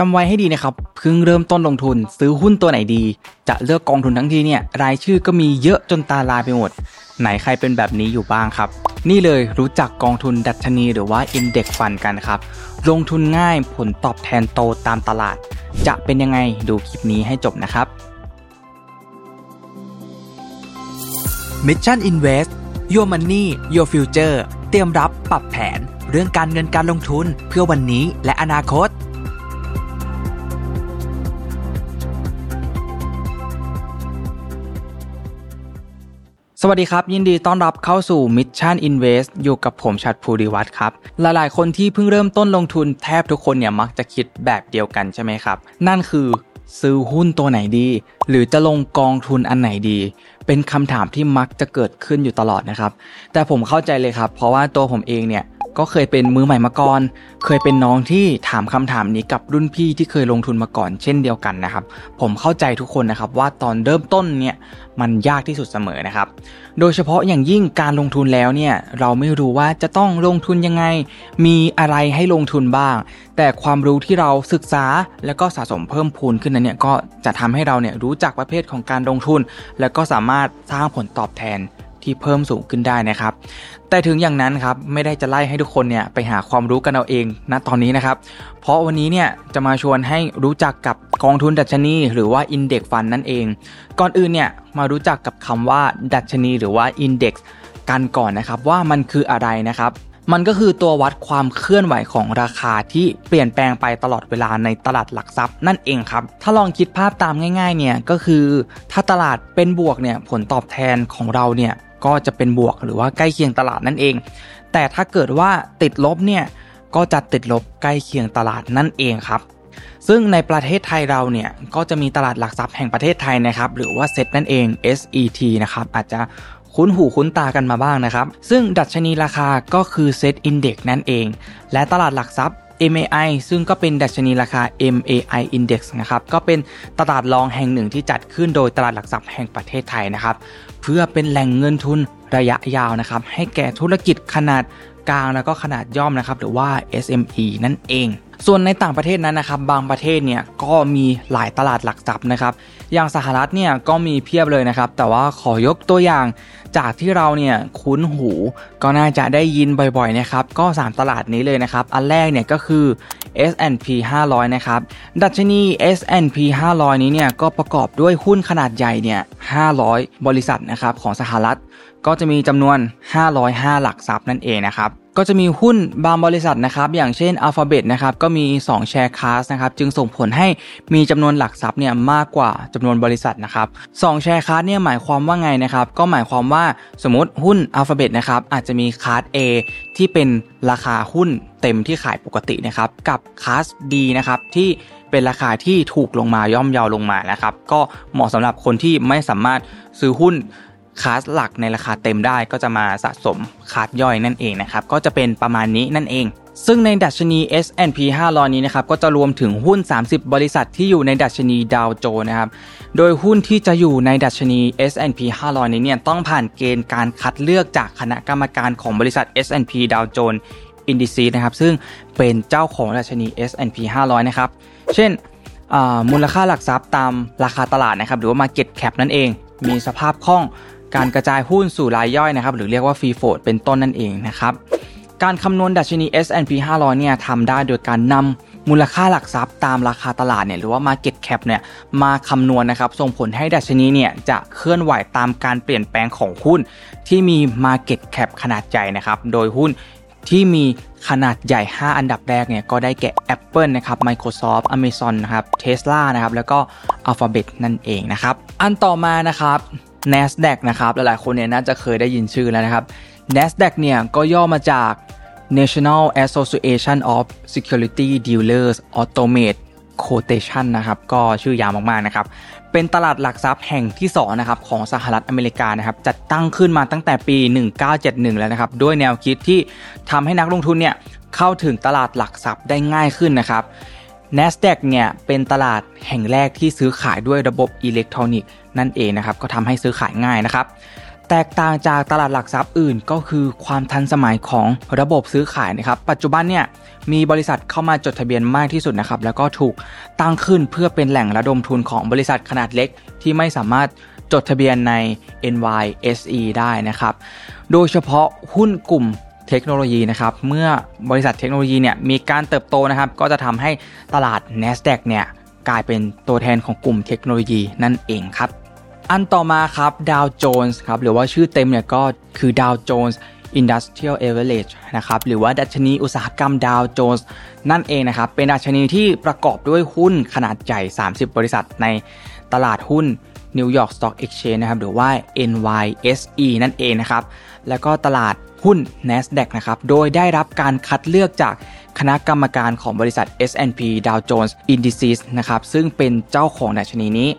จำไว้ให้ดีนะครับเพิ่งเริ่มต้นลงทุนซื้อหุ้นตัวไหนดี จะเลือกกองทุนทั้งทีเนี่ยรายชื่อก็มีเยอะจนตาลายไปหมด ไหนใครเป็นแบบนี้อยู่บ้างครับ นี่เลยรู้จักกองทุนดัชนีหรือว่า Index Fund กันครับ ลงทุนง่ายผลตอบแทนโตตามตลาด จะเป็นยังไงดูคลิปนี้ให้จบนะครับ Mission Invest Your Money Your Future เตรียมรับปรับแผน เรื่องการเงินการลงทุนเพื่อวันนี้และอนาคต สวัสดีครับ ยินดีต้อนรับเข้าสู่ Mission Invest อยู่กับผมชัดภูริวัตรครับ หลายๆ คนที่เพิ่งเริ่มต้นลงทุนแทบทุกคนเนี่ยมักจะคิดแบบเดียวกันใช่ไหมครับ นั่นคือซื้อหุ้นตัวไหนดี หรือจะลงกองทุนอันไหนดี เป็นคำถามที่มักจะเกิดขึ้นอยู่ตลอดนะครับ แต่ผมเข้าใจเลยครับ เพราะว่าตัวผมเองเนี่ย ก็เคยเป็นมือใหม่มาก่อน เคยเป็นน้องที่ถามคำถามนี้กับรุ่นพี่ที่เคยลงทุนมาก่อนเช่นเดียวกันนะครับ ผมเข้าใจทุกคนนะครับว่าตอนเริ่มต้นเนี่ยมันยากที่สุดเสมอนะครับ โดยเฉพาะอย่างยิ่งการลงทุนแล้วเนี่ยเราไม่รู้ว่าจะต้องลงทุนยังไง มีอะไรให้ลงทุนบ้าง แต่ความรู้ที่เราศึกษาแล้วก็สะสมเพิ่มพูนขึ้นนั้นเนี่ยก็จะทำให้เราเนี่ยรู้จักประเภทของการลงทุน แล้วก็สามารถสร้างผลตอบแทน ที่เพิ่มสูงขึ้นได้นะครับ แต่ถึงอย่างนั้นครับไม่ได้จะไล่ให้ทุกคนเนี่ยไปหาความรู้กันเอาเองณตอนนี้นะครับ เพราะวันนี้เนี่ยจะมาชวนให้รู้จักกับกองทุนดัชนี หรือว่า Index Fund นั่นเอง ก่อนอื่นเนี่ยมารู้จักกับคำว่าดัชนีหรือว่า Index กันก่อนนะครับว่ามันคืออะไรนะครับมันก็คือตัววัดความเคลื่อนไหวของราคาที่เปลี่ยนแปลงไปตลอดเวลาในตลาดหลักทรัพย์นั่นเองครับ ถ้าลองคิดภาพตามง่ายๆเนี่ยก็คือถ้าตลาดเป็นบวกเนี่ยผลตอบแทนของเราเนี่ย ก็จะเป็นบวกหรือว่าใกล้เคียงตลาดนั่นเอง แต่ถ้าเกิดว่าติดลบเนี่ยก็จะติดลบใกล้เคียงตลาดนั่นเองครับ ซึ่งในประเทศไทยเราเนี่ยก็จะมีตลาดหลักทรัพย์แห่งประเทศไทยนะครับหรือว่าเซ็ตนั่นเอง SET นะครับอาจจะคุ้นหูคุ้นตากันมาบ้างนะครับ ซึ่งดัชนีราคาก็คือเซ็ตอินเด็กนั่นเอง และตลาดหลักทรัพย์ MAI ซึ่งก็เป็นดัชนีราคา MAI Index นะครับ ก็เป็นตลาดรองแห่งหนึ่งที่จัดขึ้นโดยตลาดหลักทรัพย์แห่งประเทศไทยนะครับ เพื่อเป็นแหล่งเงินทุนระยะยาวนะครับ ให้แก่ธุรกิจขนาดกลางแล้วก็ขนาดย่อมนะครับ หรือว่า SME นั่นเอง ส่วนในต่างประเทศนั้นนะครับบางประเทศเนี่ยก็มีหลายตลาดหลักทรัพย์นะครับ อย่างสหรัฐเนี่ยก็มีเพียบเลยนะครับ แต่ว่าขอยกตัวอย่างจากที่เราเนี่ยคุ้นหูก็น่าจะได้ยินบ่อยๆนะครับก็ 3 ตลาดนี้เลยนะครับ อันแรกเนี่ยก็คือ S&P 500 นะครับ ดัชนี S&P 500 นี้เนี่ยก็ประกอบด้วยหุ้นขนาดใหญ่เนี่ย500 บริษัทนะครับของสหรัฐ ก็จะมีจำนวน 505 หลักทรัพย์นั่นเองนะครับก็จะมีหุ้นบางบริษัทนะครับอย่างเช่น Alphabet นะครับก็มี 2 แชร์คลาสนะครับจึงส่งผลให้มีจำนวนหลักทรัพย์เนี่ยมากกว่าจำนวนบริษัทนะครับ2แชร์คลาสเนี่ยหมายความว่าไงนะครับก็หมายความว่าสมมติหุ้น Alphabet นะครับอาจจะมีคลาส A ที่เป็นราคาหุ้นเต็มที่ขายปกตินะครับกับคลาส B นะครับที่เป็นราคาที่ถูกลงมาย่อมเยาวลงมานะครับก็เหมาะสำหรับคนที่ไม่สามารถซื้อหุ้น คลาสหลักในราคาเต็มได้ก็จะมาสะสมคลาสย่อยนั่นเองนะครับ ก็จะเป็นประมาณนี้นั่นเอง ซึ่งในดัชนี S&P 500 นี้นะครับ ก็จะรวมถึงหุ้น 30 บริษัทที่อยู่ในดัชนีดาวโจนส์นะครับ โดยหุ้นที่จะอยู่ในดัชนี S&P 500 นี้เนี่ยต้องผ่านเกณฑ์การคัดเลือกจากคณะกรรมการของบริษัท S&P ดาวโจนส์อินดิซีนะครับ ซึ่งเป็นเจ้าของดัชนี S&P 500 นะครับ เช่นมูลค่าหลักทรัพย์ตามราคาตลาดนะครับ หรือว่า Market Cap นั่นเอง มีสภาพคล่อง การกระจายหุ้นสู่รายย่อยนะครับหรือเรียกว่า free float เป็นต้นนั่นเองนะครับการคำนวณดัชนี S&P 500 เนี่ยทำได้โดยการนำมูลค่าหลักทรัพย์ตามราคาตลาดเนี่ยหรือว่า Market Cap เนี่ยมาคำนวณนะครับส่งผลให้ดัชนีเนี่ยจะเคลื่อนไหวตามการเปลี่ยนแปลงของหุ้น ที่มี Market Cap ขนาดใหญ่นะครับโดยหุ้นที่มีขนาดใหญ่ 5 อันดับแรกเนี่ยก็ได้แก่ Apple นะครับ Microsoft Amazon นะครับ Tesla นะครับแล้วก็ Alphabet นั่นเองนะครับอันต่อมานะครับ NASDAQ นะครับหลายๆคนเนี่ยน่าจะเคยได้ยินชื่อแล้วนะครับ NASDAQ เนี่ยก็ย่อมาจาก National Association of Security Dealers Automate Quotation นะครับก็ชื่อยาวมากๆนะครับเป็นตลาดหลักทรัพย์แห่งที่2นะครับของสหรัฐอเมริกานะครับจัดตั้งขึ้นมาตั้งแต่ปี 1971 แล้วนะครับด้วยแนวคิดที่ทำให้นักลงทุนเนี่ยเข้าถึงตลาดหลักทรัพย์ได้ง่ายขึ้นนะครับ NASDAQ เนี่ยเป็นตลาดแห่งแรกที่ซื้อขายด้วยระบบอิเล็กทรอนิกส์นั่นเองนะครับก็ทำให้ซื้อขายง่ายนะครับแตกต่างจากตลาดหลักทรัพย์อื่นก็คือความทันสมัยของระบบซื้อขายนะครับ ปัจจุบันเนี่ยมีบริษัทเข้ามาจดทะเบียนมากที่สุดนะครับ แล้วก็ถูกตั้งขึ้นเพื่อเป็นแหล่งระดมทุนของบริษัทขนาดเล็ก ที่ไม่สามารถจดทะเบียนใน NYSE ได้นะครับ โดยเฉพาะหุ้นกลุ่ม เทคโนโลยีนะครับ เมื่อบริษัทเทคโนโลยีเนี่ยมีการเติบโตนะครับ ก็จะทำให้ตลาด NASDAQ เนี่ยกลายเป็นตัวแทนของกลุ่มเทคโนโลยีนั่นเองครับ อันต่อมาครับดาวโจนส์ครับหรือว่าชื่อเต็มเนี่ยก็คือดาวโจนส์ Industrial Average นะครับหรือว่าดัชนีอุตสาหกรรมดาวโจนส์นั่นเองนะครับ เป็นดัชนีที่ประกอบด้วยหุ้นขนาดใหญ่ 30 บริษัทในตลาดหุ้น New York Stock Exchange นะครับหรือว่า NYSE นั่นเองนะครับแล้วก็ตลาดหุ้น NASDAQ นะครับโดยได้รับการคัดเลือกจากคณะกรรมการของบริษัท S&P Dow Jones Indices นะครับซึ่งเป็นเจ้าของดัชนีนี้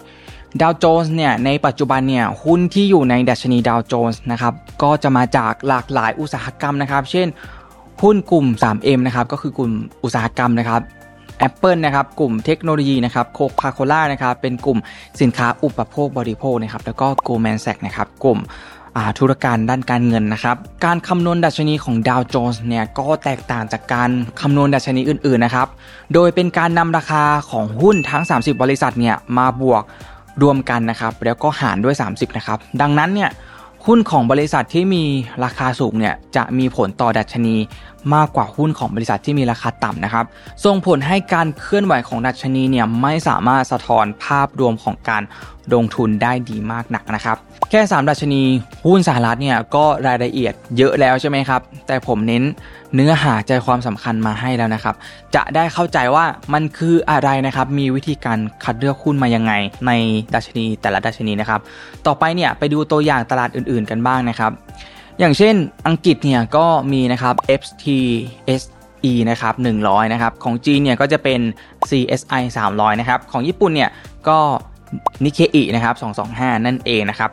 ดาวโจนส์เนี่ยในปัจจุบันเนี่ยหุ้นที่อยู่ในดัชนีดาวโจนส์นะครับก็จะมาจากหลากหลายอุตสาหกรรมนะครับ เช่นหุ้นกลุ่ม 3M นะครับก็คือกลุ่มอุตสาหกรรมนะครับ Apple นะครับกลุ่มเทคโนโลยีนะครับโคคาโคล่านะครับเป็นกลุ่มสินค้าอุปโภคบริโภคนะครับแล้วก็ Goldman Sachs นะครับกลุ่มธุรการด้านการเงินนะครับ การคำนวณดัชนีของดาวโจนส์เนี่ยก็แตกต่างจากการคำนวณดัชนีอื่นๆนะครับ โดยเป็นการนำราคาของหุ้นทั้ง 30 บริษัทเนี่ยมาบวกรวมกันนะครับ แล้วก็หารด้วย 30 นะครับ ดังนั้นเนี่ย หุ้นของบริษัทที่มีราคาสูงเนี่ยจะมีผลต่อดัชนีมากกว่าหุ้นของบริษัทที่มีราคาต่ำนะครับ ส่งผลให้การเคลื่อนไหวของดัชนีเนี่ยไม่สามารถสะท้อนภาพรวมของการ ลงทุนได้ดีมากหนักนะครับ แค่ 3 ดัชนีหุ้นสหรัฐเนี่ยก็รายละเอียดเยอะแล้วใช่ไหมครับ แต่ผมเน้นเนื้อหาใจความสำคัญมาให้แล้วนะครับ จะได้เข้าใจว่ามันคืออะไรนะครับ มีวิธีการคัดเลือกหุ้นมายังไง ในดัชนีแต่ละดัชนีนะครับ ต่อไปเนี่ยไปดูตัวอย่างตลาดอื่นๆกันบ้างนะครับ อย่างเช่นอังกฤษเนี่ยก็มีนะครับ FTS E นะครับ100 นะครับ ของจีนเนี่ยก็จะเป็น CSI 300 นะครับ ของญี่ปุ่นเนี่ยก็ นิเคอินะครับ225 นั่นเองนะครับ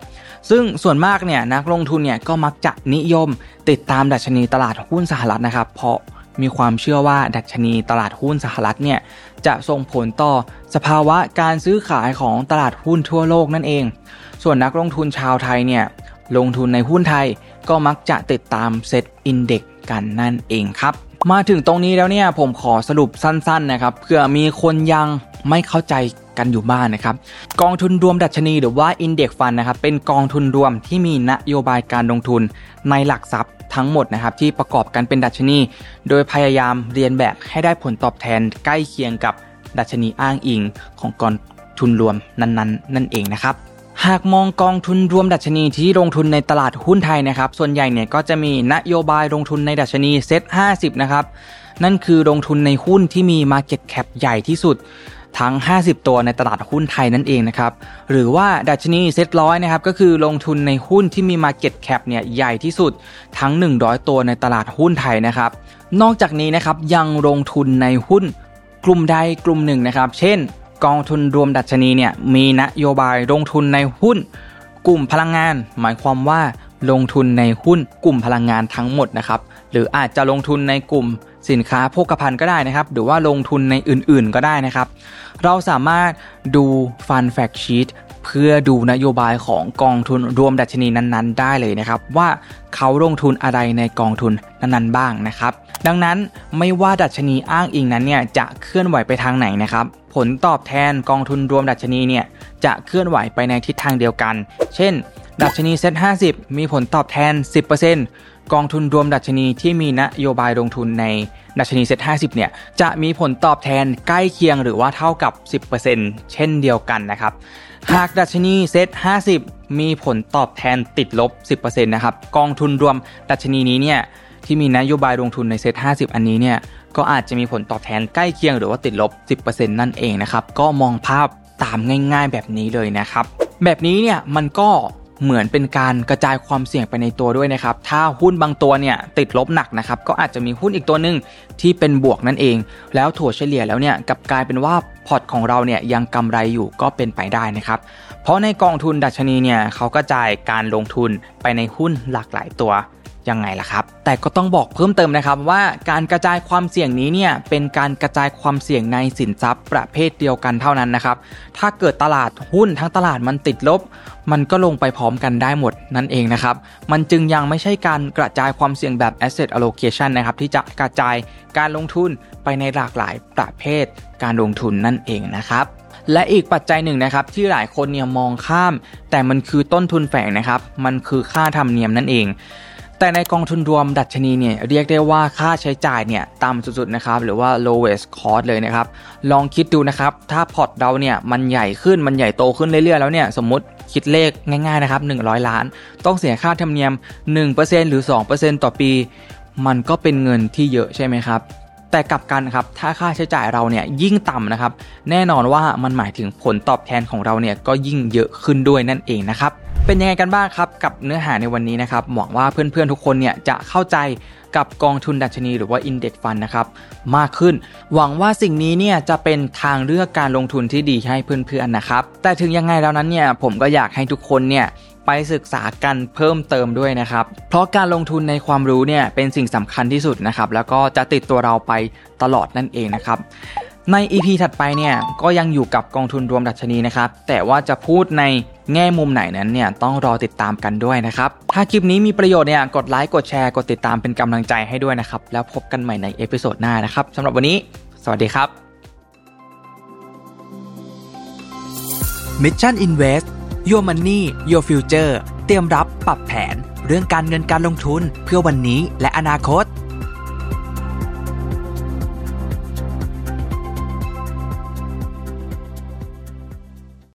ซึ่งส่วนมากเนี่ยนักลงทุนเนี่ยก็มักจะนิยมติดตามดัชนีตลาดหุ้นสหรัฐนะครับ เพราะมีความเชื่อว่าดัชนีตลาดหุ้นสหรัฐเนี่ยจะส่งผลต่อสภาวะการซื้อขายของตลาดหุ้นทั่วโลกนั่นเอง ส่วนนักลงทุนชาวไทยเนี่ยลงทุนในหุ้นไทยก็มักจะติดตามเซ็ตอินเด็กกันนั่นเองครับ มาถึงตรงนี้แล้วเนี่ยผมขอสรุปสั้นๆนะครับเพื่อมีคนยังไม่เข้าใจ กันอยู่บ้านนะครับกองทุนรวมดัชนีหรือว่า Index Fund นะครับเป็นกองทุนรวมที่มีนโยบายการลงทุนในหลักทรัพย์ทั้งหมดนะครับที่ประกอบกันเป็นดัชนี โดยพยายามเรียนแบบให้ได้ผลตอบแทนใกล้เคียงกับดัชนีอ้างอิงของกองทุนรวมนั้นๆนั่นเองนะครับหากมองกองทุนรวมดัชนีที่ลงทุนในตลาดหุ้นไทยนะครับ ส่วนใหญ่เนี่ยก็จะมีนโยบายลงทุนในดัชนีเซ็ต50 นะครับ นั่นคือลงทุนในหุ้นที่มี Market Cap ใหญ่ที่สุด ทั้ง 50 ตัวในตลาดหุ้นไทยนั่นเองนะครับ หรือว่าดัชนีเซ็ตร้อยนะครับ ก็คือลงทุนในหุ้นที่มี Market Cap เนี่ยใหญ่ที่สุดทั้ง 100 ตัวในตลาดหุ้นไทยนะครับ นอกจากนี้นะครับยังลงทุนในหุ้นกลุ่มใดกลุ่มหนึ่งนะครับ เช่น กองทุนรวมดัชนีเนี่ยมีนโยบายลงทุนในหุ้น กลุ่มพลังงาน หมายความว่าลงทุนในหุ้นกลุ่มพลังงานทั้งหมดนะครับ หรืออาจจะลงทุนในกลุ่ม สินค้าโภคภัณฑ์ก็ได้นะครับ หรือว่าลงทุนในอื่นๆก็ได้นะครับ เราสามารถดูฟันแฟกชีตเพื่อดูนโยบายของกองทุนรวมดัชนีนั้นๆ ได้เลยนะครับ ว่าเขาลงทุนอะไรในกองทุนนั้นๆบ้างนะครับ ดังนั้นไม่ว่าดัชนีอ้างอิงนั้นเนี่ยจะเคลื่อนไหวไปทางไหนนะครับ ผลตอบแทนกองทุนรวมดัชนีเนี่ยจะเคลื่อนไหวไปในทิศทางเดียวกัน เช่น ดัชนี SET50 มีผลตอบแทน 10% กองทุนรวมดัชนีที่มีนโยบายลงทุนในดัชนี SET50 เนี่ยจะมีผลตอบแทนใกล้เคียงหรือว่าเท่ากับ 10%เช่นเดียวกันนะครับ หากดัชนี SET50 มีผลตอบแทนติดลบ 10%นะครับกองทุนรวมดัชนีนี้เนี่ยที่มีนโยบายลงทุนใน SET50 อันนี้เนี่ยก็อาจจะมีผลตอบแทนใกล้เคียงหรือว่าติดลบ 10%นั่นเองนะครับก็มองภาพตามง่าย ๆ แบบนี้เลยนะครับ แบบนี้เนี่ยมันก็ เหมือนเป็นการกระจายความเสี่ยงไปในตัวด้วยนะครับ ถ้าหุ้นบางตัวเนี่ยติดลบหนักนะครับ ก็อาจจะมีหุ้นอีกตัวหนึ่งที่เป็นบวกนั่นเอง แล้วถั่วเฉลี่ยแล้วเนี่ยกับกลายเป็นว่าพอร์ตของเราเนี่ยยังกำไรอยู่ก็เป็นไปได้นะครับ เพราะในกองทุนดัชนีเนี่ยเขากระจายการลงทุนไปในหุ้นหลากหลายตัว ยังไงล่ะครับ แต่ก็ต้องบอกเพิ่มเติมนะครับว่าการกระจายความเสี่ยงนี้เนี่ยเป็นการกระจายความเสี่ยงในสินทรัพย์ประเภทเดียวกันเท่านั้นนะครับ ถ้าเกิดตลาดหุ้นทั้งตลาดมันติดลบ มันก็ลงไปพร้อมกันได้หมดนั่นเองนะครับ มันจึงยังไม่ใช่การกระจายความเสี่ยงแบบ asset allocation นะครับที่จะกระจายการลงทุนไปในหลากหลายประเภทการลงทุนนั่นเองนะครับและอีกปัจจัยหนึ่งนะครับที่หลายคนเนี่ยมองข้าม แต่มันคือต้นทุนแฝงนะครับ มันคือค่าธรรมเนียมนั่นเอง แต่ในกองทุนรวมดัชนีเนี่ยเรียกได้ว่าค่าใช้จ่ายเนี่ยต่ำสุดๆนะครับหรือว่า lowest cost เลยนะครับลองคิดดูนะครับถ้าพอร์ตเราเนี่ยมันใหญ่ขึ้นมันใหญ่โตขึ้นเรื่อยๆแล้วเนี่ยสมมติคิดเลขง่ายๆนะครับ100 ล้าน ต้องเสียค่าธรรมเนียม 1%หรือ 2%ต่อปี มันก็เป็นเงินที่เยอะใช่ไหมครับแต่กลับกันครับถ้าค่าใช้จ่ายเราเนี่ยยิ่งต่ำนะครับแน่นอนว่ามันหมายถึงผลตอบแทนของเราเนี่ยก็ยิ่งเยอะขึ้นด้วยนั่นเองนะครับ เป็นยังไงกันบ้างครับกับเนื้อหาในวันนี้นะครับหวังว่าเพื่อนๆทุกคนเนี่ยจะเข้าใจกับกองทุนดัชนีหรือว่า Index Fund นะครับมากขึ้น หวังว่าสิ่งนี้เนี่ยจะเป็นทางเลือกการลงทุนที่ดีให้เพื่อนๆนะครับ แต่ถึงยังไงแล้วนั้นเนี่ยผมก็อยากให้ทุกคนเนี่ยไปศึกษากันเพิ่มเติมด้วยนะครับ เพราะการลงทุนในความรู้เนี่ยเป็นสิ่งสำคัญที่สุดนะครับ แล้วก็จะติดตัวเราไปตลอดนั่นเองนะครับ ใน EP ถัดไปเนี่ยก็ยังอยู่กับกองทุนรวมดัชนีนะครับ แต่ว่าจะพูดในแง่มุมไหนนั้นเนี่ยต้องรอติดตามกันด้วยนะครับ ถ้าคลิปนี้มีประโยชน์เนี่ยกดไลค์กดแชร์กดติดตามเป็นกำลังใจให้ด้วยนะครับ แล้วพบกันใหม่ใน episode หน้านะครับสำหรับวันนี้ สวัสดีครับ Mission Invest Your Money Your Future เตรียมรับปรับแผน เรื่องการเงินการลงทุนเพื่อวันนี้และอนาคต